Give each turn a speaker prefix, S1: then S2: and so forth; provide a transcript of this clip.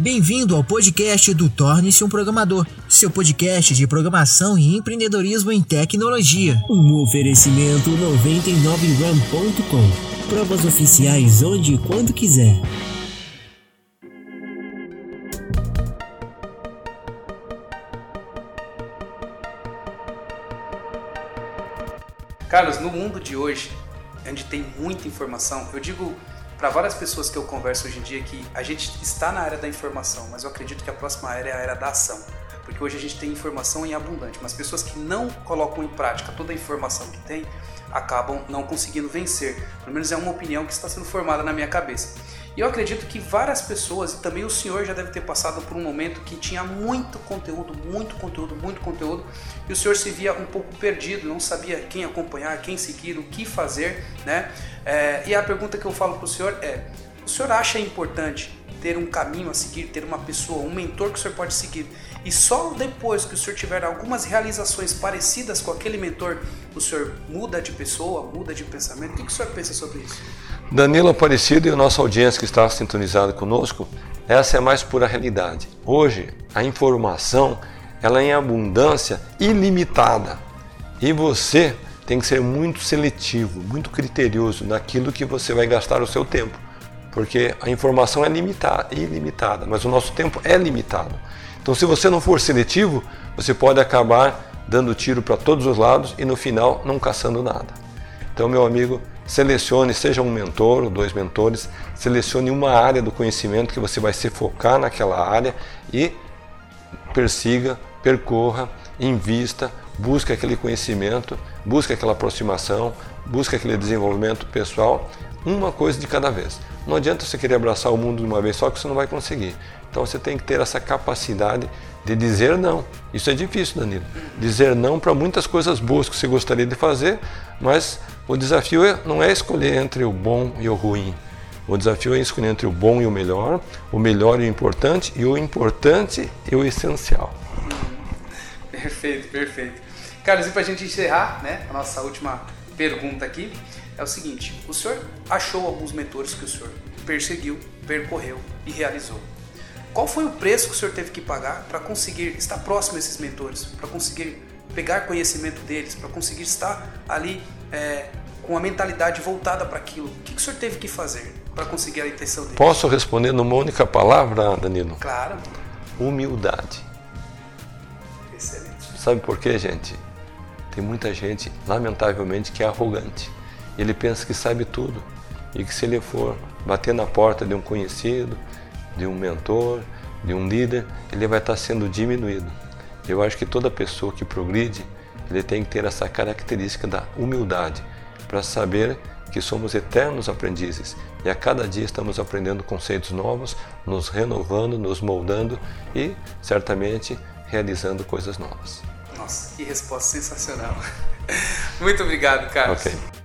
S1: Bem-vindo ao podcast do Torne-se um Programador, seu podcast de programação e empreendedorismo em tecnologia.
S2: Um oferecimento 99ram.com. Provas oficiais onde e quando quiser.
S3: Carlos, no mundo de hoje, onde tem muita informação, eu digo para várias pessoas que eu converso hoje em dia que a gente está na área da informação, mas eu acredito que a próxima área é a área da ação. Porque hoje a gente tem informação em abundante, mas pessoas que não colocam em prática toda a informação que tem acabam não conseguindo vencer. Pelo menos é uma opinião que está sendo formada na minha cabeça. E eu acredito que várias pessoas, e também o senhor já deve ter passado por um momento que tinha muito conteúdo, muito conteúdo, muito conteúdo, e o senhor se via um pouco perdido, não sabia quem acompanhar, quem seguir, o que fazer, né? É, e a pergunta que eu falo para o senhor é: o senhor acha importante ter um caminho a seguir, ter uma pessoa, um mentor que o senhor pode seguir, e só depois que o senhor tiver algumas realizações parecidas com aquele mentor, o senhor muda de pessoa, muda de pensamento? O que o senhor pensa sobre isso?
S4: Danilo Aparecido e a nossa audiência que está sintonizada conosco, essa é a mais pura realidade. Hoje, a informação ela é em abundância ilimitada e você tem que ser muito seletivo, muito criterioso naquilo que você vai gastar o seu tempo, porque a informação é limitada, ilimitada, mas o nosso tempo é limitado. Então, se você não for seletivo, você pode acabar dando tiro para todos os lados e no final não caçando nada. Então, meu amigo, selecione, seja um mentor ou dois mentores, selecione uma área do conhecimento que você vai se focar naquela área e persiga, percorra, invista, busque aquele conhecimento, busque aquela aproximação, busque aquele desenvolvimento pessoal, uma coisa de cada vez. Não adianta você querer abraçar o mundo de uma vez só que você não vai conseguir. Então você tem que ter essa capacidade de dizer não. Isso é difícil, Danilo. Dizer não para muitas coisas boas que você gostaria de fazer, mas o desafio é, não é escolher entre o bom e o ruim. O desafio é escolher entre o bom e o melhor, o melhor e o importante, e o importante e o essencial.
S3: Perfeito, perfeito. Carlos, e para a gente encerrar, né, a nossa última pergunta aqui é o seguinte: o senhor achou alguns mentores que o senhor perseguiu, percorreu e realizou. Qual foi o preço que o senhor teve que pagar para conseguir estar próximo a esses mentores, para conseguir pegar conhecimento deles, para conseguir estar ali é, com a mentalidade voltada para aquilo? O que, que o senhor teve que fazer para conseguir a intenção deles?
S4: Posso responder numa única palavra, Danilo?
S3: Claro.
S4: Humildade.
S3: Excelente.
S4: Sabe por quê, gente? Tem muita gente, lamentavelmente, que é arrogante. Ele pensa que sabe tudo e que se ele for bater na porta de um conhecido, de um mentor, de um líder, ele vai estar sendo diminuído. Eu acho que toda pessoa que progride, ele tem que ter essa característica da humildade para saber que somos eternos aprendizes e a cada dia estamos aprendendo conceitos novos, nos renovando, nos moldando e certamente realizando coisas novas.
S3: Nossa, que resposta sensacional. Muito obrigado, Carlos.
S4: Ok.